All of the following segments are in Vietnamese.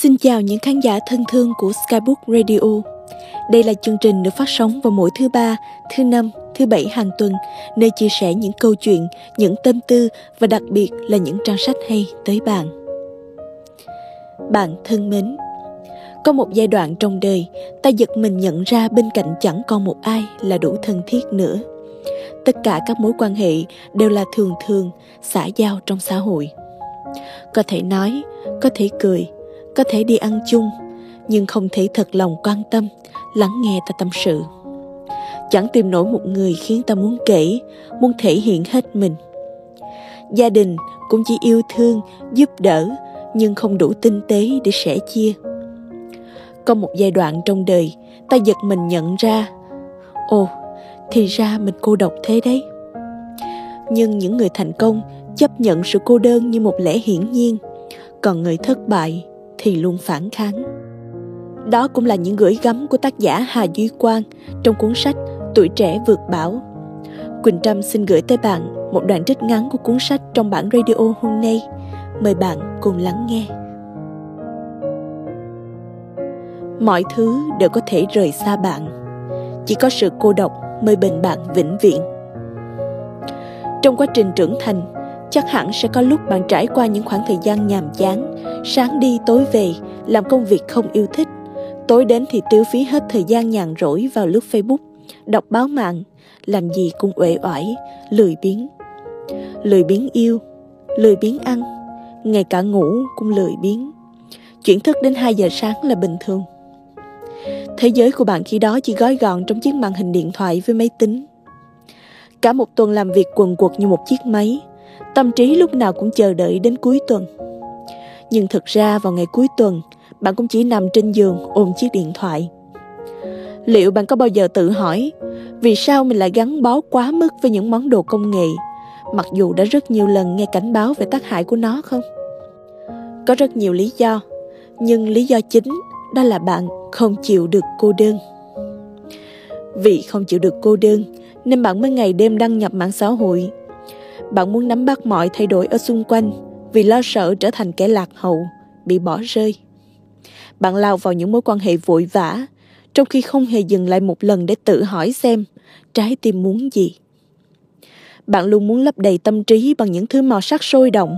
Xin chào những khán giả thân thương của Skybook Radio. Đây là chương trình được phát sóng vào mỗi thứ ba, thứ năm, thứ bảy hàng tuần, nơi chia sẻ những câu chuyện, những tâm tư và đặc biệt là những trang sách hay tới bạn. Bạn thân mến, có một giai đoạn trong đời, ta giật mình nhận ra bên cạnh chẳng còn một ai là đủ thân thiết nữa. Tất cả các mối quan hệ đều là thường thường, xã giao trong xã hội. Có thể nói, có thể cười, có thể đi ăn chung, nhưng không thể thật lòng quan tâm, lắng nghe ta tâm sự. Chẳng tìm nổi một người khiến ta muốn kể, muốn thể hiện hết mình. Gia đình cũng chỉ yêu thương, giúp đỡ, nhưng không đủ tinh tế để sẻ chia. Có một giai đoạn trong đời, ta giật mình nhận ra, ồ, thì ra mình cô độc thế đấy. Nhưng những người thành công chấp nhận sự cô đơn như một lẽ hiển nhiên, còn người thất bại thì luôn phản kháng. Đó cũng là những gửi gắm của tác giả Hà Duy Quang trong cuốn sách Tuổi trẻ vượt bão. Quỳnh Trâm xin gửi tới bạn một đoạn trích ngắn của cuốn sách trong bản radio hôm nay. Mời bạn cùng lắng nghe. Mọi thứ đều có thể rời xa bạn. Chỉ có sự cô độc mới bền bạn vĩnh viễn. Trong quá trình trưởng thành, chắc hẳn sẽ có lúc bạn trải qua những khoảng thời gian nhàm chán sáng đi tối về, làm công việc không yêu thích. Tối đến thì tiêu phí hết thời gian nhàn rỗi vào lướt facebook, đọc báo mạng, làm gì cũng uể oải, lười biếng. Lười biếng yêu, lười biếng ăn ngay cả ngủ cũng lười biếng. Chuyển thức đến 2 giờ sáng là bình thường. Thế giới của bạn khi đó chỉ gói gọn trong chiếc màn hình điện thoại với máy tính. Cả một tuần làm việc quần quật như một chiếc máy. Tâm trí lúc nào cũng chờ đợi đến cuối tuần. Nhưng thực ra vào ngày cuối tuần, bạn cũng chỉ nằm trên giường ôm chiếc điện thoại. Liệu bạn có bao giờ tự hỏi vì sao mình lại gắn bó quá mức với những món đồ công nghệ mặc dù đã rất nhiều lần nghe cảnh báo về tác hại của nó không? Có rất nhiều lý do, nhưng lý do chính đó là bạn không chịu được cô đơn. Vì không chịu được cô đơn nên bạn mới ngày đêm đăng nhập mạng xã hội bạn muốn nắm bắt mọi thay đổi ở xung quanh vì lo sợ trở thành kẻ lạc hậu, bị bỏ rơi. Bạn lao vào những mối quan hệ vội vã, trong khi không hề dừng lại một lần để tự hỏi xem trái tim muốn gì. Bạn luôn muốn lấp đầy tâm trí bằng những thứ màu sắc sôi động,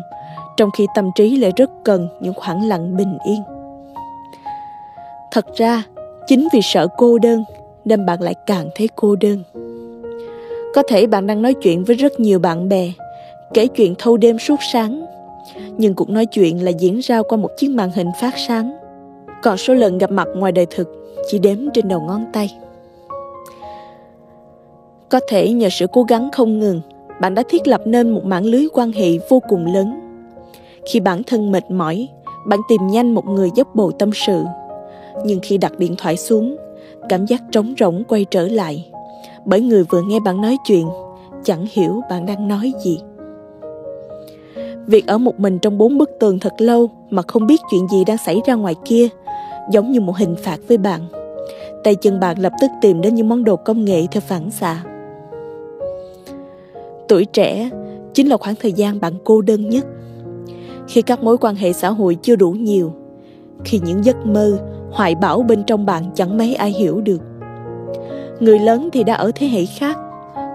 trong khi tâm trí lại rất cần những khoảng lặng bình yên. Thật ra, chính vì sợ cô đơn nên bạn lại càng thấy cô đơn. Có thể bạn đang nói chuyện với rất nhiều bạn bè, kể chuyện thâu đêm suốt sáng. Nhưng cuộc nói chuyện là diễn ra qua một chiếc màn hình phát sáng. Còn số lần gặp mặt ngoài đời thực chỉ đếm trên đầu ngón tay. Có thể nhờ sự cố gắng không ngừng, bạn đã thiết lập nên một mạng lưới quan hệ vô cùng lớn. Khi bản thân mệt mỏi, bạn tìm nhanh một người dốc bầu tâm sự. Nhưng khi đặt điện thoại xuống, cảm giác trống rỗng quay trở lại. Bởi người vừa nghe bạn nói chuyện, chẳng hiểu bạn đang nói gì. Việc ở một mình trong bốn bức tường thật lâu mà không biết chuyện gì đang xảy ra ngoài kia, giống như một hình phạt với bạn. Tay chân bạn lập tức tìm đến những món đồ công nghệ theo phản xạ. Tuổi trẻ chính là khoảng thời gian bạn cô đơn nhất. Khi các mối quan hệ xã hội chưa đủ nhiều, khi những giấc mơ, hoài bão bên trong bạn chẳng mấy ai hiểu được. Người lớn thì đã ở thế hệ khác,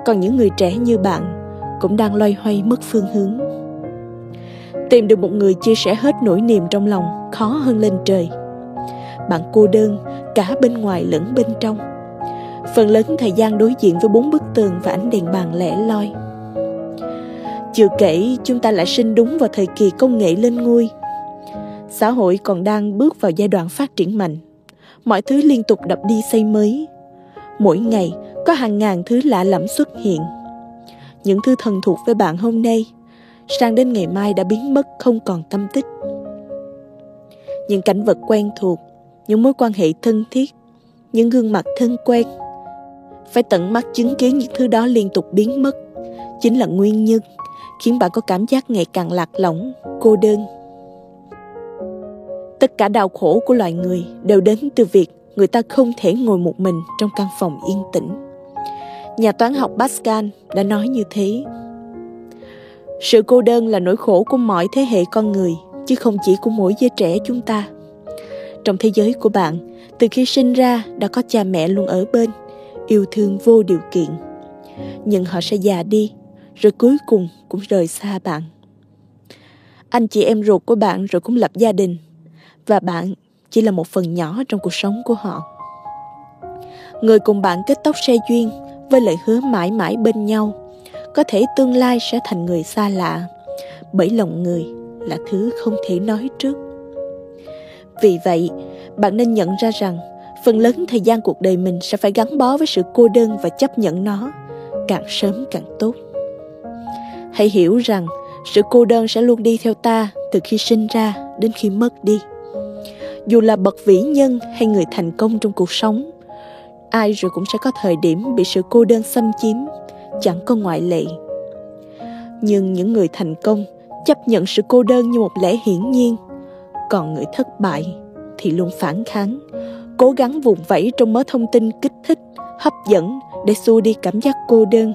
còn những người trẻ như bạn cũng đang loay hoay mất phương hướng. Tìm được một người chia sẻ hết nỗi niềm trong lòng khó hơn lên trời. Bạn cô đơn, cả bên ngoài lẫn bên trong. Phần lớn thời gian đối diện với bốn bức tường và ánh đèn bàn lẻ loi. Chưa kể, chúng ta lại sinh đúng vào thời kỳ công nghệ lên ngôi. Xã hội còn đang bước vào giai đoạn phát triển mạnh. Mọi thứ liên tục đập đi xây mới. Mỗi ngày, có hàng ngàn thứ lạ lẫm xuất hiện. Những thứ thân thuộc với bạn hôm nay sang đến ngày mai đã biến mất không còn tâm tích. Những cảnh vật quen thuộc, những mối quan hệ thân thiết, những gương mặt thân quen. Phải tận mắt chứng kiến những thứ đó liên tục biến mất, chính là nguyên nhân khiến bạn có cảm giác ngày càng lạc lõng, cô đơn. Tất cả đau khổ của loài người đều đến từ việc người ta không thể ngồi một mình trong căn phòng yên tĩnh. Nhà toán học Pascal đã nói như thế. Sự cô đơn là nỗi khổ của mọi thế hệ con người, chứ không chỉ của mỗi giới trẻ chúng ta. trong thế giới của bạn từ khi sinh ra đã có cha mẹ luôn ở bên yêu thương vô điều kiện. Nhưng họ sẽ già đi rồi cuối cùng cũng rời xa bạn. Anh chị em ruột của bạn rồi cũng lập gia đình và bạn chỉ là một phần nhỏ trong cuộc sống của họ. Người cùng bạn kết tóc xe duyên với lời hứa mãi mãi bên nhau có thể tương lai sẽ thành người xa lạ. Bởi lòng người là thứ không thể nói trước. Vì vậy, bạn nên nhận ra rằng, phần lớn thời gian cuộc đời mình sẽ phải gắn bó với sự cô đơn và chấp nhận nó, càng sớm càng tốt. Hãy hiểu rằng, sự cô đơn sẽ luôn đi theo ta từ khi sinh ra đến khi mất đi. Dù là bậc vĩ nhân hay người thành công trong cuộc sống, ai rồi cũng sẽ có thời điểm bị sự cô đơn xâm chiếm chẳng có ngoại lệ. Nhưng những người thành công chấp nhận sự cô đơn như một lẽ hiển nhiên. Còn người thất bại thì luôn phản kháng, cố gắng vùng vẫy trong mớ thông tin kích thích, hấp dẫn để xua đi cảm giác cô đơn,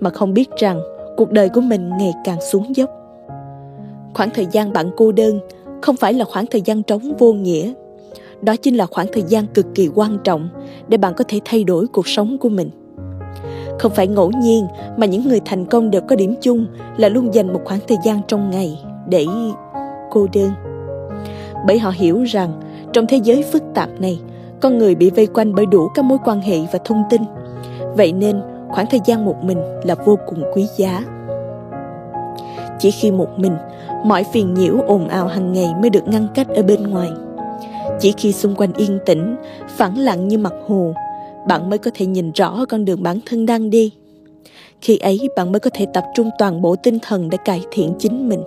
mà không biết rằng cuộc đời của mình ngày càng xuống dốc. Khoảng thời gian bạn cô đơn không phải là khoảng thời gian trống vô nghĩa, đó chính là khoảng thời gian cực kỳ quan trọng để bạn có thể thay đổi cuộc sống của mình không phải ngẫu nhiên mà những người thành công đều có điểm chung là luôn dành một khoảng thời gian trong ngày để cô đơn. Bởi họ hiểu rằng trong thế giới phức tạp này, con người bị vây quanh bởi đủ các mối quan hệ và thông tin. Vậy nên, khoảng thời gian một mình là vô cùng quý giá. Chỉ khi một mình, mọi phiền nhiễu ồn ào hàng ngày mới được ngăn cách ở bên ngoài. Chỉ khi xung quanh yên tĩnh, phẳng lặng như mặt hồ bạn mới có thể nhìn rõ con đường bản thân đang đi. Khi ấy, bạn mới có thể tập trung toàn bộ tinh thần để cải thiện chính mình.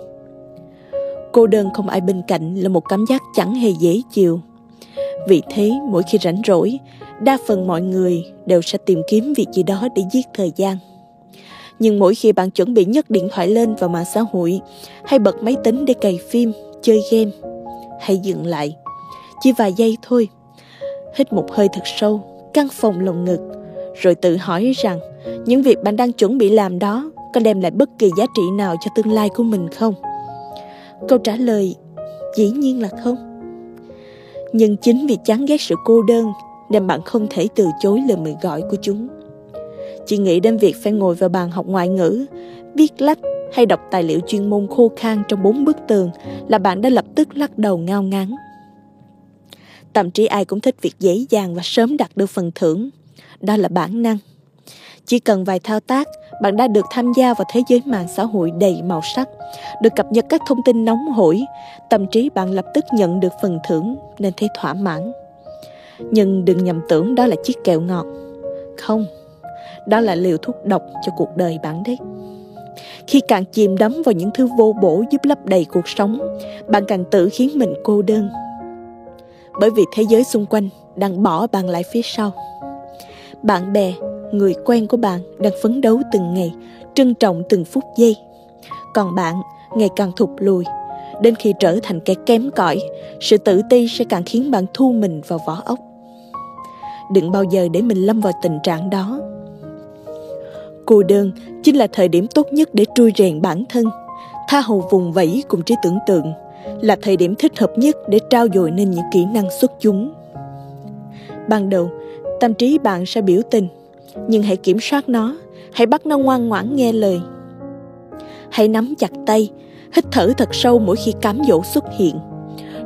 Cô đơn không ai bên cạnh là một cảm giác chẳng hề dễ chịu. Vì thế, mỗi khi rảnh rỗi, đa phần mọi người đều sẽ tìm kiếm việc gì đó để giết thời gian. Nhưng mỗi khi bạn chuẩn bị nhấc điện thoại lên vào mạng xã hội, hay bật máy tính để cày phim, chơi game, hãy dừng lại. Chỉ vài giây thôi, hít một hơi thật sâu căng phòng lồng ngực, rồi tự hỏi rằng những việc bạn đang chuẩn bị làm đó có đem lại bất kỳ giá trị nào cho tương lai của mình không? Câu trả lời dĩ nhiên là không. Nhưng chính vì chán ghét sự cô đơn nên bạn không thể từ chối lời mời gọi của chúng. Chỉ nghĩ đến việc phải ngồi vào bàn học ngoại ngữ, viết lách hay đọc tài liệu chuyên môn khô khan trong bốn bức tường là bạn đã lập tức lắc đầu ngao ngán. Tâm trí ai cũng thích việc dễ dàng và sớm đạt được phần thưởng. Đó là bản năng. Chỉ cần vài thao tác, bạn đã được tham gia vào thế giới mạng xã hội đầy màu sắc, được cập nhật các thông tin nóng hổi, tâm trí bạn lập tức nhận được phần thưởng nên thấy thỏa mãn. Nhưng đừng nhầm tưởng đó là chiếc kẹo ngọt. Không, đó là liều thuốc độc cho cuộc đời bạn đấy. Khi càng chìm đắm vào những thứ vô bổ giúp lấp đầy cuộc sống, bạn càng tự khiến mình cô đơn bởi vì thế giới xung quanh đang bỏ bạn lại phía sau. Bạn bè, người quen của bạn đang phấn đấu từng ngày, trân trọng từng phút giây. Còn bạn ngày càng thụt lùi, đến khi trở thành kẻ kém cỏi, sự tự ti sẽ càng khiến bạn thu mình vào vỏ ốc. Đừng bao giờ để mình lâm vào tình trạng đó. Cô đơn chính là thời điểm tốt nhất để trui rèn bản thân, tha hồ vùng vẫy cùng trí tưởng tượng là thời điểm thích hợp nhất để trao dồi nên những kỹ năng xuất chúng. Ban đầu, tâm trí bạn sẽ biểu tình, nhưng hãy kiểm soát nó, hãy bắt nó ngoan ngoãn nghe lời. Hãy nắm chặt tay, hít thở thật sâu mỗi khi cám dỗ xuất hiện,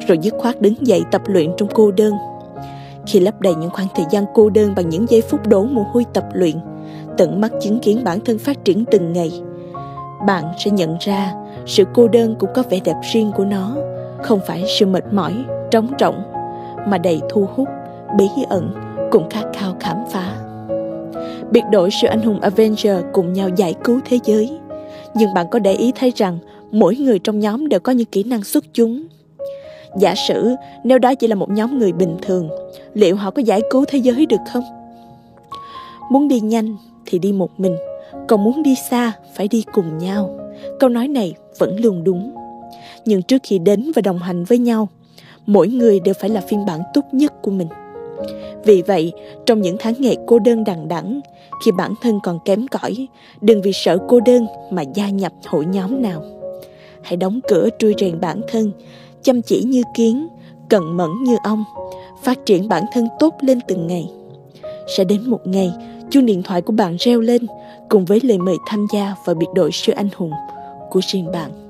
rồi dứt khoát đứng dậy tập luyện trong cô đơn. Khi lấp đầy những khoảng thời gian cô đơn bằng những giây phút đổ mồ hôi tập luyện, tận mắt chứng kiến bản thân phát triển từng ngày, bạn sẽ nhận ra sự cô đơn cũng có vẻ đẹp riêng của nó. Không phải sự mệt mỏi, trống rỗng, mà đầy thu hút, bí ẩn, cũng khát khao khám phá. Biệt đội siêu anh hùng Avenger cùng nhau giải cứu thế giới. Nhưng bạn có để ý thấy rằng mỗi người trong nhóm đều có những kỹ năng xuất chúng. Giả sử, nếu đó chỉ là một nhóm người bình thường, liệu họ có giải cứu thế giới được không? Muốn đi nhanh thì đi một mình, còn muốn đi xa phải đi cùng nhau câu nói này vẫn luôn đúng. Nhưng trước khi đến và đồng hành với nhau mỗi người đều phải là phiên bản tốt nhất của mình. Vì vậy trong những tháng ngày cô đơn đằng đẵng khi bản thân còn kém cỏi đừng vì sợ cô đơn mà gia nhập hội nhóm nào. Hãy đóng cửa trui rèn bản thân chăm chỉ như kiến cẩn mẫn như ông, phát triển bản thân tốt lên từng ngày. Sẽ đến một ngày, chuông điện thoại của bạn reo lên, cùng với lời mời tham gia vào biệt đội siêu anh hùng của riêng bạn.